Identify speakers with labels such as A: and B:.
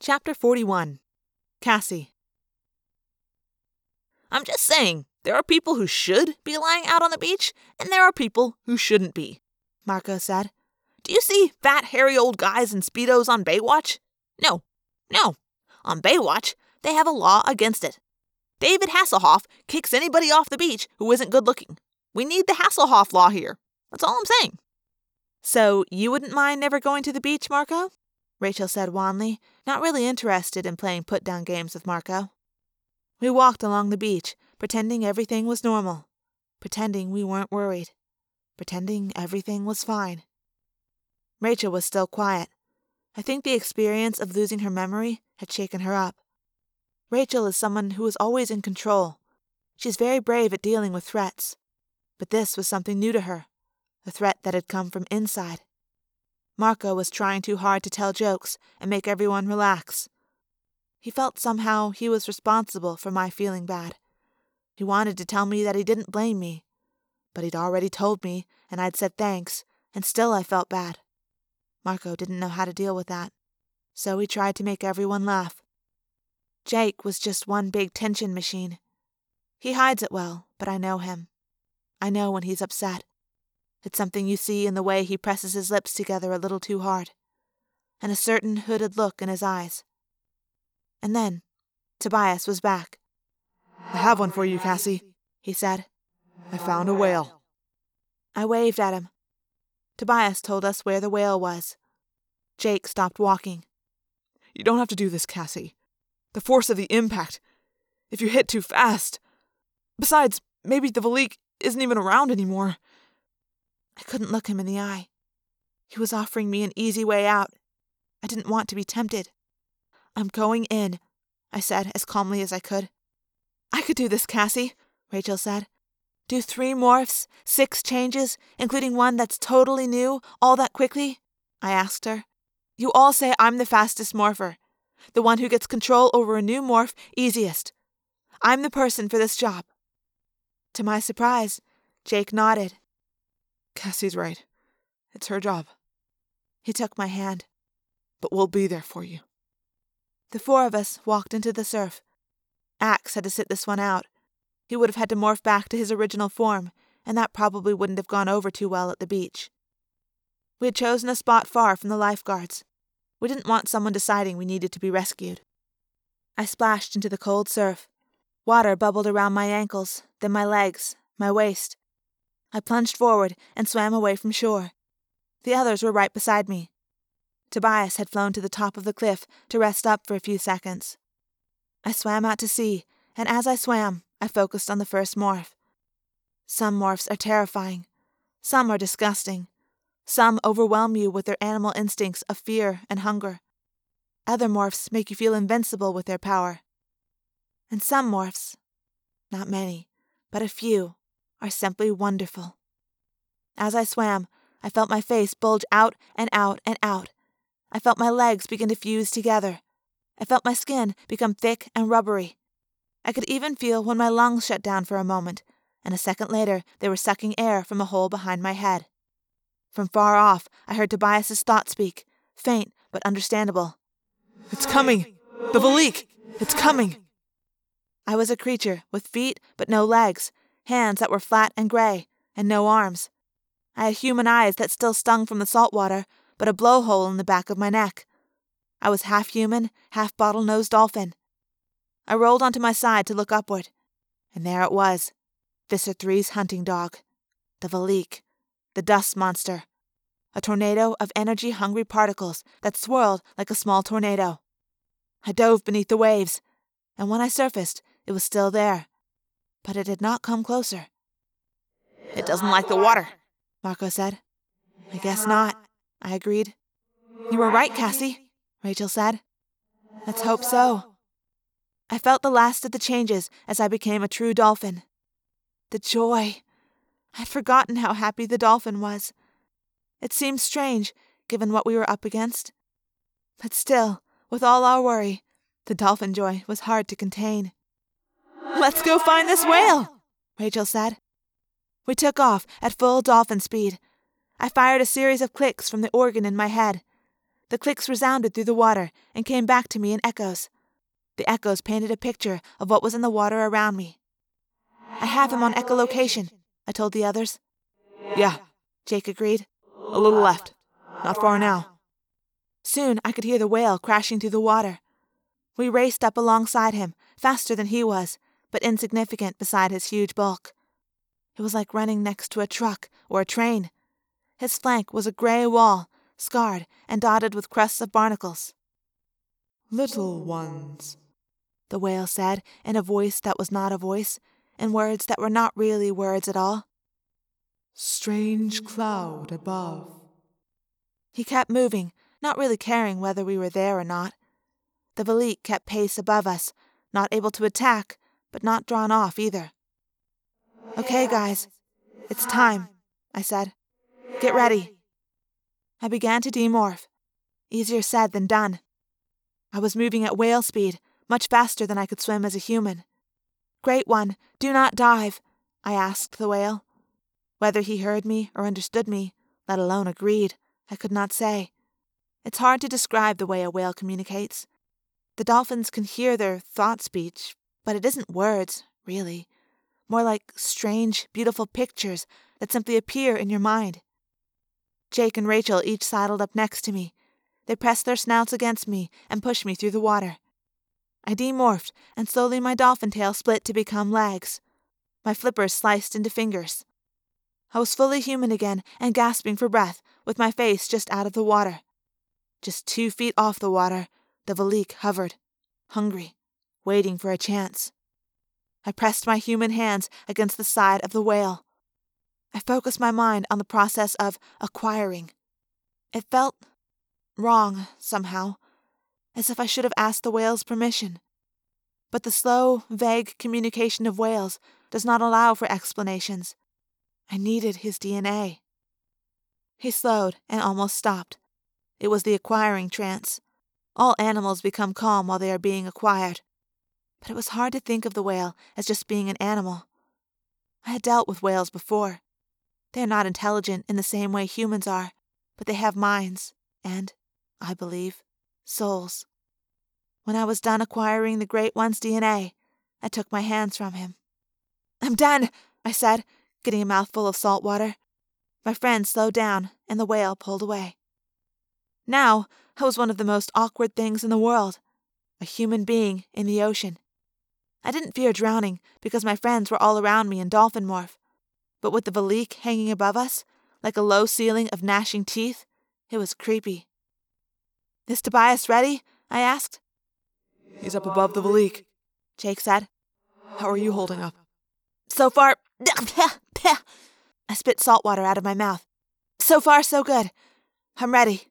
A: Chapter 41 Cassie. I'm just saying, there are people who should be lying out on the beach, and there are people who shouldn't be, Marco said. Do you see fat, hairy old guys in Speedos on Baywatch? No, no. On Baywatch, they have a law against it. David Hasselhoff kicks anybody off the beach who isn't good looking. We need the Hasselhoff law here. That's all I'm saying. So, you wouldn't mind never going to the beach, Marco? Rachel said wanly, not really interested in playing put down games with Marco. We walked along the beach, pretending everything was normal, pretending we weren't worried, pretending everything was fine. Rachel was still quiet. I think the experience of losing her memory had shaken her up. Rachel is someone who is always in control. She's very brave at dealing with threats. But this was something new to her, a threat that had come from inside. Marco was trying too hard to tell jokes and make everyone relax. He felt somehow he was responsible for my feeling bad. He wanted to tell me that he didn't blame me, but he'd already told me, and I'd said thanks, and still I felt bad. Marco didn't know how to deal with that, so he tried to make everyone laugh. Jake was just one big tension machine. He hides it well, but I know him. I know when he's upset. It's something you see in the way he presses his lips together a little too hard, and a certain hooded look in his eyes. And then, Tobias was back.
B: I have one for you, Cassie, he said. I found a whale.
A: I waved at him. Tobias told us where the whale was. Jake stopped walking.
B: You don't have to do this, Cassie. The force of the impact. If you hit too fast. Besides, maybe the Veleek isn't even around anymore.
A: I couldn't look him in the eye. He was offering me an easy way out. I didn't want to be tempted. I'm going in, I said as calmly as I could. I could do this, Cassie, Rachel said. Do three morphs, six changes, including one that's totally new, all that quickly? I asked her. You all say I'm the fastest morpher, the one who gets control over a new morph easiest. I'm the person for this job. To my surprise, Jake nodded.
B: Cassie's right. It's her job.
A: He took my hand.
B: But we'll be there for you.
A: The four of us walked into the surf. Ax had to sit this one out. He would have had to morph back to his original form, and that probably wouldn't have gone over too well at the beach. We had chosen a spot far from the lifeguards. We didn't want someone deciding we needed to be rescued. I splashed into the cold surf. Water bubbled around my ankles, then my legs, my waist. I plunged forward and swam away from shore. The others were right beside me. Tobias had flown to the top of the cliff to rest up for a few seconds. I swam out to sea, and as I swam, I focused on the first morph. Some morphs are terrifying. Some are disgusting. Some overwhelm you with their animal instincts of fear and hunger. Other morphs make you feel invincible with their power. And some morphs, not many, but a few, are simply wonderful. As I swam, I felt my face bulge out and out and out. I felt my legs begin to fuse together. I felt my skin become thick and rubbery. I could even feel when my lungs shut down for a moment, and a second later they were sucking air from a hole behind my head. From far off, I heard Tobias's thought speak, faint but understandable.
B: It's coming! The Veleek! It's coming!
A: I was a creature with feet but no legs, hands that were flat and gray, and no arms. I had human eyes that still stung from the salt water, but a blowhole in the back of my neck. I was half human, half bottlenose dolphin. I rolled onto my side to look upward, and there it was Visser 3's hunting dog, the Veleek, the dust monster, a tornado of energy hungry particles that swirled like a small tornado. I dove beneath the waves, and when I surfaced, it was still there, but it had not come closer.
B: It doesn't like the water,
A: Marco said. I guess not, I agreed. You were right, Cassie, Rachel said. Let's hope so. I felt the last of the changes as I became a true dolphin. The joy. I'd forgotten how happy the dolphin was. It seemed strange, given what we were up against. But still, with all our worry, the dolphin joy was hard to contain. Let's go find this whale, Rachel said. We took off at full dolphin speed. I fired a series of clicks from the organ in my head. The clicks resounded through the water and came back to me in echoes. The echoes painted a picture of what was in the water around me. I have him on echolocation, I told the others.
B: Yeah,
A: Jake agreed.
B: A little left. Not far now.
A: Soon I could hear the whale crashing through the water. We raced up alongside him, faster than he was, but insignificant beside his huge bulk. It was like running next to a truck or a train. His flank was a gray wall, scarred and dotted with crusts of barnacles.
B: Little ones,
A: the whale said in a voice that was not a voice, in words that were not really words at all.
B: Strange cloud above.
A: He kept moving, not really caring whether we were there or not. The Veleek kept pace above us, not able to attack, but not drawn off either. Okay, guys, it's time, I said. Get ready. I began to demorph. Easier said than done. I was moving at whale speed, much faster than I could swim as a human. Great one, do not dive, I asked the whale. Whether he heard me or understood me, let alone agreed, I could not say. It's hard to describe the way a whale communicates. The dolphins can hear their thought speech, but it isn't words, really. More like strange, beautiful pictures that simply appear in your mind. Jake and Rachel each sidled up next to me. They pressed their snouts against me and pushed me through the water. I demorphed, and slowly my dolphin tail split to become legs. My flippers sliced into fingers. I was fully human again and gasping for breath, with my face just out of the water. Just two feet off the water, the Veleek hovered, hungry, waiting for a chance. I pressed my human hands against the side of the whale. I focused my mind on the process of acquiring. It felt wrong, somehow, as if I should have asked the whale's permission. But the slow, vague communication of whales does not allow for explanations. I needed his DNA. He slowed and almost stopped. It was the acquiring trance. All animals become calm while they are being acquired. But it was hard to think of the whale as just being an animal. I had dealt with whales before. They are not intelligent in the same way humans are, but they have minds and, I believe, souls. When I was done acquiring the Great One's DNA, I took my hands from him. I'm done, I said, getting a mouthful of salt water. My friend slowed down, and the whale pulled away. Now I was one of the most awkward things in the world a human being in the ocean. I didn't fear drowning because my friends were all around me in dolphin morph. But with the Veleek hanging above us, like a low ceiling of gnashing teeth, it was creepy. Is Tobias ready? I asked.
B: He's up above the Veleek,
A: Jake said.
B: How are you holding up?
A: So far, I spit salt water out of my mouth. So far, so good. I'm ready.